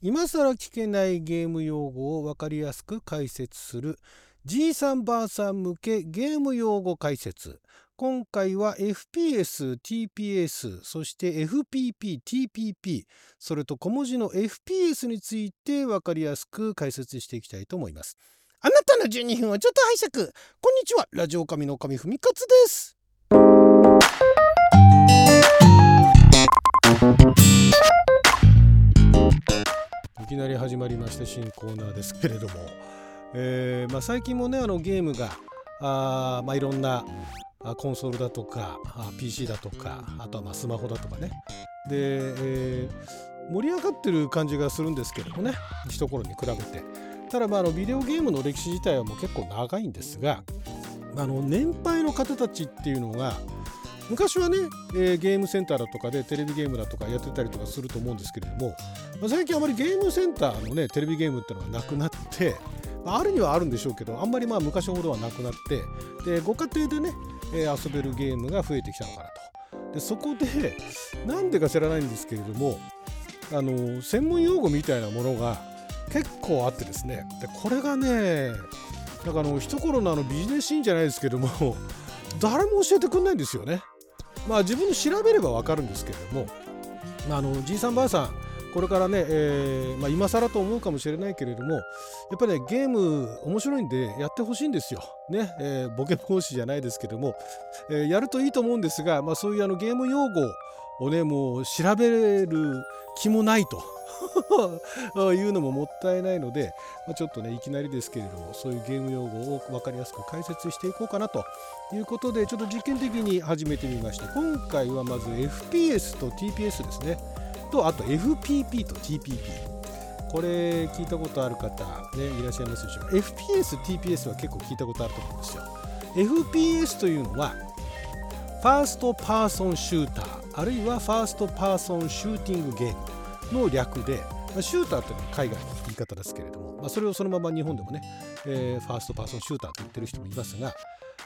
今更聞けないゲーム用語を分かりやすく解説するじいさんばあさん向けゲーム用語解説今回は FPS、TPS、そして FPP、TPP、それと小文字の FPS について分かりやすく解説していきたいと思います。あなたの12分はちょっと拝借。こんにちは、ラジオ神の神文勝です。きなり始まりました新コーナーですけれども、えーまあ、最近もねあのゲームがあ、まあ、いろんなコンソールだとか PC だとかあとはまあスマホだとかね。で、えー、盛り上がってる感じがするんですけどもね。一頃に比べて。ただまああのビデオゲームの歴史自体はもう結構長いんですがあの年配の方たちっていうのが昔はね、えー、ゲームセンターだとかでテレビゲームだとかやってたりとかすると思うんですけれども、まあ、最近あまりゲームセンターのねテレビゲームってのがなくなってまあるにはあるんでしょうけどあんまりまあ昔ほどはなくなってでご家庭でねえ遊べるゲームが増えてきたのかなと。でそこでなんでか知らないんですけれどもあの専門用語みたいなものが結構あってですねでこれがねなんかあの一頃のあのビジネスシーンじゃないですけども誰も教えてくんないんですよね。まあ自分で調べれば分かるんですけれども、まあ、あのじいさんばあさんこれからね、えーまあ、今更と思うかもしれないけれどもやっぱりねゲーム面白いんでやってほしいんですよ。ね、えー、ボケ防止じゃないですけども、えー、やるといいと思うんですが、まあ、そういうあのゲーム用語をねもう調べる気もないと。いうのももったいないので、まあ、ちょっとねいきなりですけれどもそういうゲーム用語を分かりやすく解説していこうかなということでちょっと実験的に始めてみました今回はまず FPS と TPS ですね。とあと FPP と TPP これ聞いたことある方、ね、いらっしゃいますでしょう。か FPS、TPS は結構聞いたことあると思うんですよ。FPS というのは first person shooter あるいは first person shooting game。の略で shooter というのは海外の言い方ですけれども、まあ、それをそのまま日本でもね、えー、 first person shooter と言ってる人もいますが、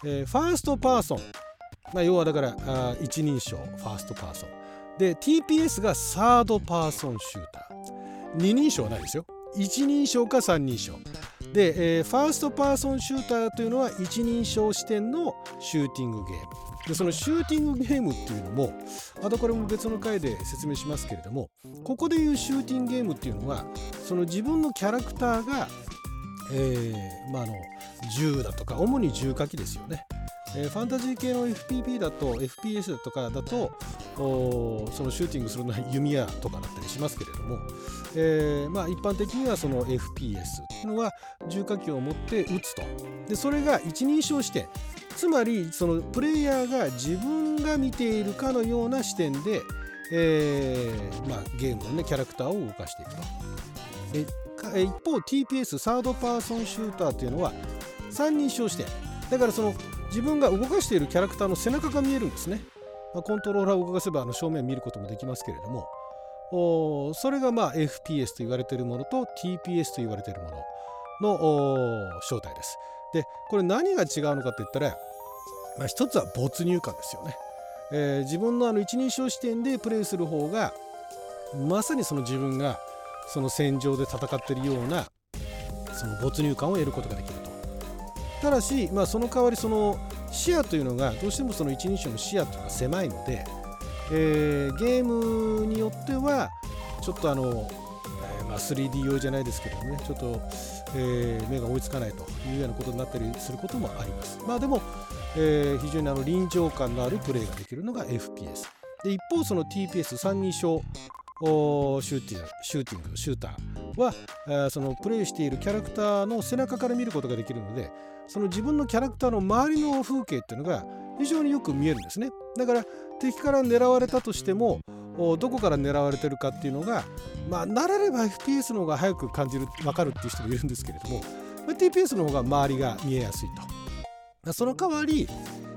えー、 first person、まあ、要はだからあ一人称 first person。で TPS が third person shooter。二人称はないですよ。一人称か三人称。で、えー、 first person shooter というのは一人称視点のシューティングゲーム。でそのシューティングゲームっていうのもあとこれも別の回で説明しますけれどもここでいうシューティングゲームっていうのはその自分のキャラクターが、えーまあ、あの銃だとか主に銃火器ですよね。えー、ファンタジー系の FPP だと FPS とかだとそのシューティングするのは弓矢とかだったりしますけれども、えー、まあ、一般的にはその FPS っていうのは重火器を持って撃つと。でそれが一人称視点。つまりそのプレイヤーが自分が見ているかのような視点で、えー、まあ、ゲームの、ね、キャラクターを動かしていくと。一方 TPS サードパーソンシューターというのは三人称視点。だからその自分が動かしているキャラクターの背中が見えるんですね。まあ、コントローラーを動かせばあの正面見ることもできますけれども、おそれがまあ FPS と言われているものと TPS と言われているものの正体です。で、これ何が違うのかって言ったら、まあ、一つは没入感ですよね。えー、自分のあの一人称視点でプレイする方がまさにその自分がその戦場で戦ってるようなその没入感を得ることができる。ただし、まあ、その代わりその視野というのがどうしてもその一人称の視野というのが狭いので、えー、ゲームによってはちょっとあの、えー、まあ、3D 用じゃないですけどねちょっと、えー、目が追いつかないというようなことになったりすることもあります。まあでも、え非常にあの臨場感のあるプレイができるのが FPS で一方その TPS 三人称シューティングシューティングシューター。はそのプレイしているキャラクターの背中から見ることができるのでその自分のキャラクターの周りの風景っていうのが非常によく見えるんですね。だから敵から狙われたとしてもどこから狙われてるかっていうのがまあ慣れれば FPS の方が早く感じる分かるっていう人もいるんですけれども TPS の方が周りが見えやすいと。その代わり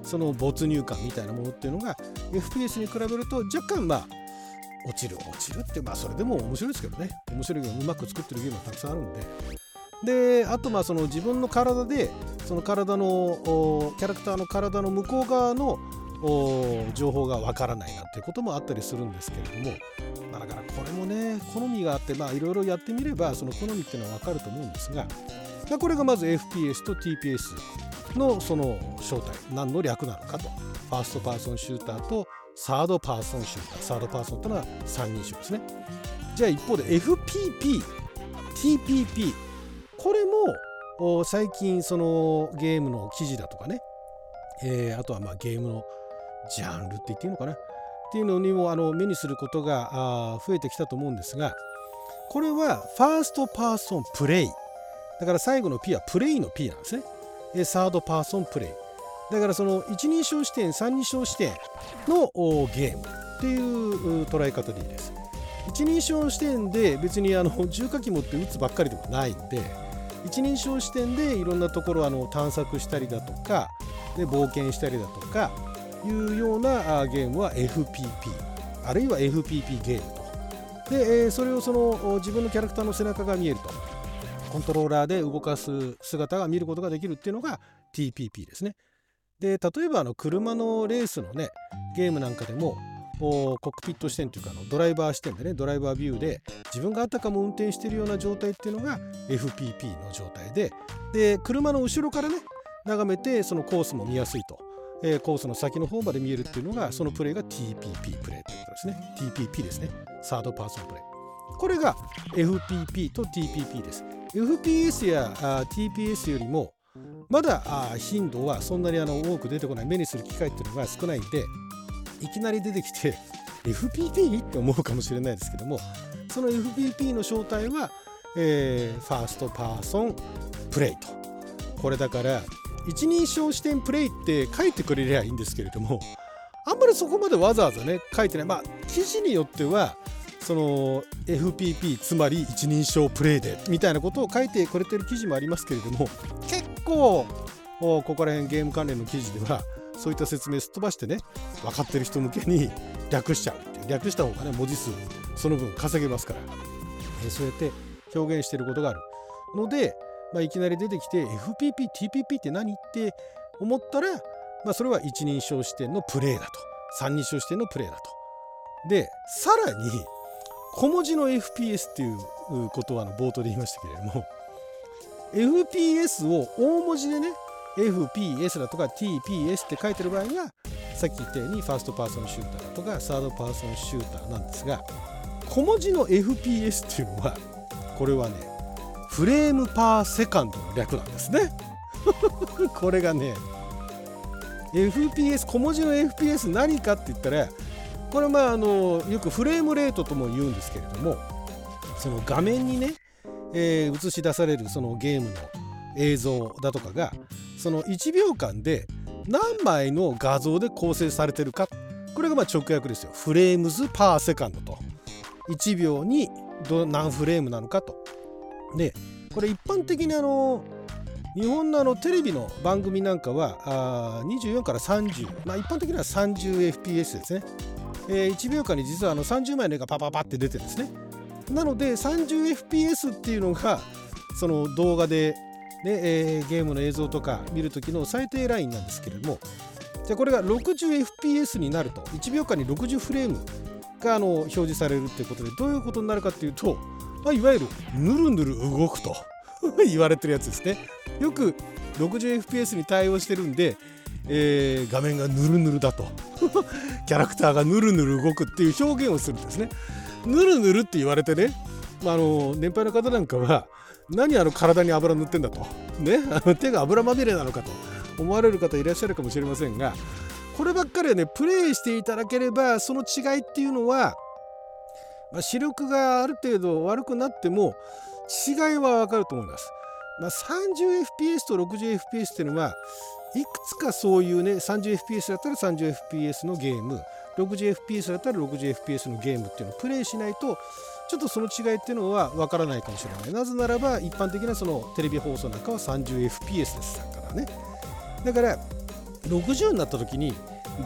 その没入感みたいなものっていうのが FPS に比べると若干まあ落ちる落ちるってまあそれでも面白いですけどね。面白いけどうまく作ってるゲームがたくさんあるんで。であとまあその自分の体でその体のキャラクターの体の向こう側の情報がわからないなんていうこともあったりするんですけれども、まあ、だからこれもね好みがあっていろいろやってみればその好みっていうのは分かると思うんですが、まあ、これがまず FPS と TPS のその正体。何の略なのかと。 first person shooter と third person shooter third person というのは三人称ですね。じゃあ一方で FPP TPP これも最近そのゲームの記事だとかね、えー、あとはまあゲームのジャンルって言っていいのかな。っていうのにもあの目にすることが増えてきたと思うんですがこれは first person play。だから最後の P はプレイの P なんですね。 third person play。だからその一人称視点三人称視点のゲームっていう捉え方でいいです。一人称視点で別にあの重火器持って撃つばっかりでもないんで一人称視点でいろんなところあの探索したりだとかで冒険したりだとかいうようなゲームは FPP あるいは FPP ゲームと。でそれをその自分のキャラクターの背中が見えると。コントローラーで動かす姿が見ることができるっていうのが TPP ですね。で例えばあの車のレースのねゲームなんかでもコックピット視点というかあのドライバー視点でねドライバービューで自分があたかも運転しているような状態っていうのが FPP の状態でで車の後ろからね眺めてそのコースも見やすいと、えー、コースの先の方まで見えるっていうのがそのプレイが TPP プレイということですね。TPP ですね。サードパーソンプレイ。これが FPP と TPP です。FPS や TPS よりもまだ頻度はそんなにあの多く出てこない目にする機会っていうのが少ないんでいきなり出てきて FPP? って思うかもしれないですけどもその FPP の正体は、えー、 first person play とこれだから一人称視点プレイって書いてくれりゃいいんですけれどもあんまりそこまでわざわざね書いてないまあ記事によってはその FPP つまり一人称プレイでみたいなことを書いてくれてる記事もありますけれども結構ここら辺ゲーム関連の記事ではそういった説明すっ飛ばしてね分かってる人向けに略しちゃうっていう。略した方がね文字数その分稼げますから、そうやって表現してることがある。ので、まあ、いきなり出てきて FPP、TPP って何って思ったら、まあ、それは一人称視点のプレイだと。三人称視点のプレイだと。でさらに小文字の FPS っていうことは冒頭で言いましたけれども FPS を大文字でね FPS だとか TPS って書いてる場合はさっき言ったように first person shooter だとか third person shooter なんですが小文字の FPS っていうのはこれはね frame per second の略なんですね。これがね FPS 小文字の FPS 何かって言ったらこれまああのよくフレームレートとも言うんですけれどもその画面にね、えー、映し出されるそのゲームの映像だとかがその1秒間で何枚の画像で構成されてるか。これがまあ直訳ですよ。 frames per second と。1秒に何フレームなのかと。でこれ一般的にあの日本のあのテレビの番組なんかはあ24から30、まあ、一般的には 30fps ですね、えー、1秒間に実はあの30枚の絵がパパパって出てるんですね。なので 30fps っていうのがその動画でで、えー、ゲームの映像とか見るときの最低ラインなんですけれどもじゃこれが 60fps になると1秒間に60フレームがあの表示されるっていうことでどういうことになるかっていうと、まあ、いわゆるぬるぬる動くと 言われてるやつですね。よく 60fps に対応してるんで、えー、画面がぬるぬるだと。キャラクターがぬるぬる動くっていう表現をするんですね。ぬるぬるって言われてね、まあ、あの年配の方なんかは何あの体に油塗ってんだと、ね、あの手が油まみれなのかと思われる方いらっしゃるかもしれませんがこればっかりはねプレイしていただければその違いっていうのは、まあ、視力がある程度悪くなっても違いはわかると思います。まあ、30fps と 60fps っていうのはいくつかそういうね 30fps だったら 30fps のゲーム 60fps だったら 60fps のゲームっていうのをプレイしないとちょっとその違いっていうのはわからないかもしれない。なぜならば一般的なそのテレビ放送なんかは 30fps ですからね。だから60になった時に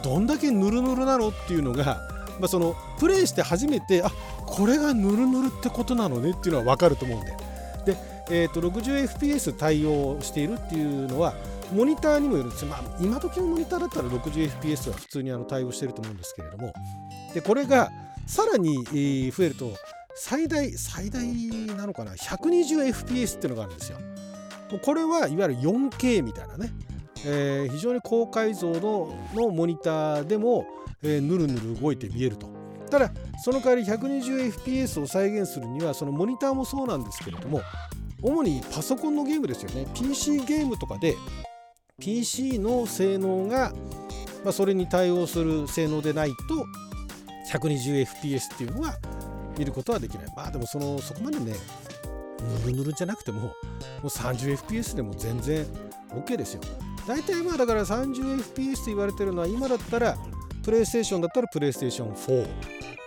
どんだけヌルヌルなのっていうのが、まあ、そのプレイして初めてあこれがヌルヌルってことなのねっていうのは分かると思うんでで、えー、と 60fps 対応しているっていうのはモニターにもよるんですまあ、今時のモニターだったら 60fps は普通にあの対応してると思うんですけれども。でこれがさらに、増えると最大最大なのかな？120fps っていうのがあるんですよ。これはいわゆる 4K みたいなね、えー、非常に高解像度のモニターでも、えー、ぬるぬる動いて見えると。ただその代わり 120fps を再現するにはそのモニターもそうなんですけれども主にパソコンのゲームですよね。PC ゲームとかで PC の性能が、まあ、それに対応する性能でないと 120fps っていうのは見ることはできない。まあでもそのそこまでねぬるぬるじゃなくてももう 30fps でも全然 OK ですよ。大体まあだから 30fps と言われてるのは今だったらプレイステーションだったらプレイステーション4、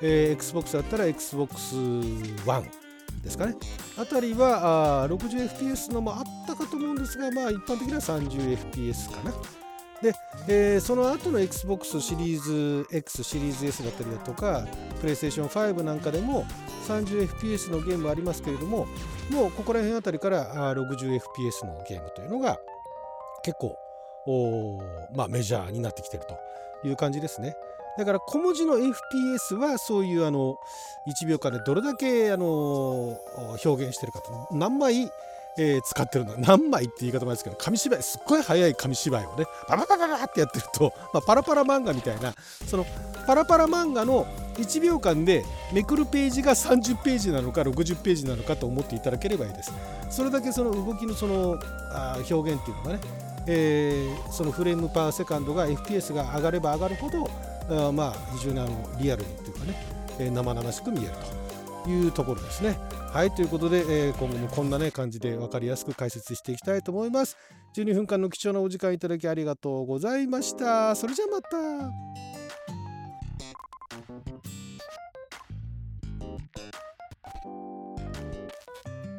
えー、XBOX だったら XBOX1 ですかね。あたりは 60fps のもあったかと思うんですがまあ一般的には 30fps かなで、えー、その後の XBOX シリーズ X シリーズ S だったりだとか PlayStation 5なんかでも 30fps のゲームありますけれどももうここら辺あたりから 60fps のゲームというのが結構まあ、メジャーになってきてるという感じですね。だから小文字の FPS はそういうあの1秒間でどれだけあの表現してるかと何枚えー、使ってるの。何枚って言い方もですけど紙芝居すっごい速い紙芝居をねパラパラパラってやってると、まあ、パラパラ漫画みたいなそのパラパラ漫画の1秒間でめくるページが30ページなのか60ページなのかと思っていただければいいです。それだけその動きのそのあ表現っていうのがね、えー、その frame per second が FPS が上がれば上がるほどあまあ非常にあのリアルにっていうかね、えー、生々しく見えると。いうところですね。はい、ということで、えー、今後もこんなね、感じで分かりやすく解説していきたいと思います。12分間の貴重なお時間いただきありがとうございました。それじゃあまた。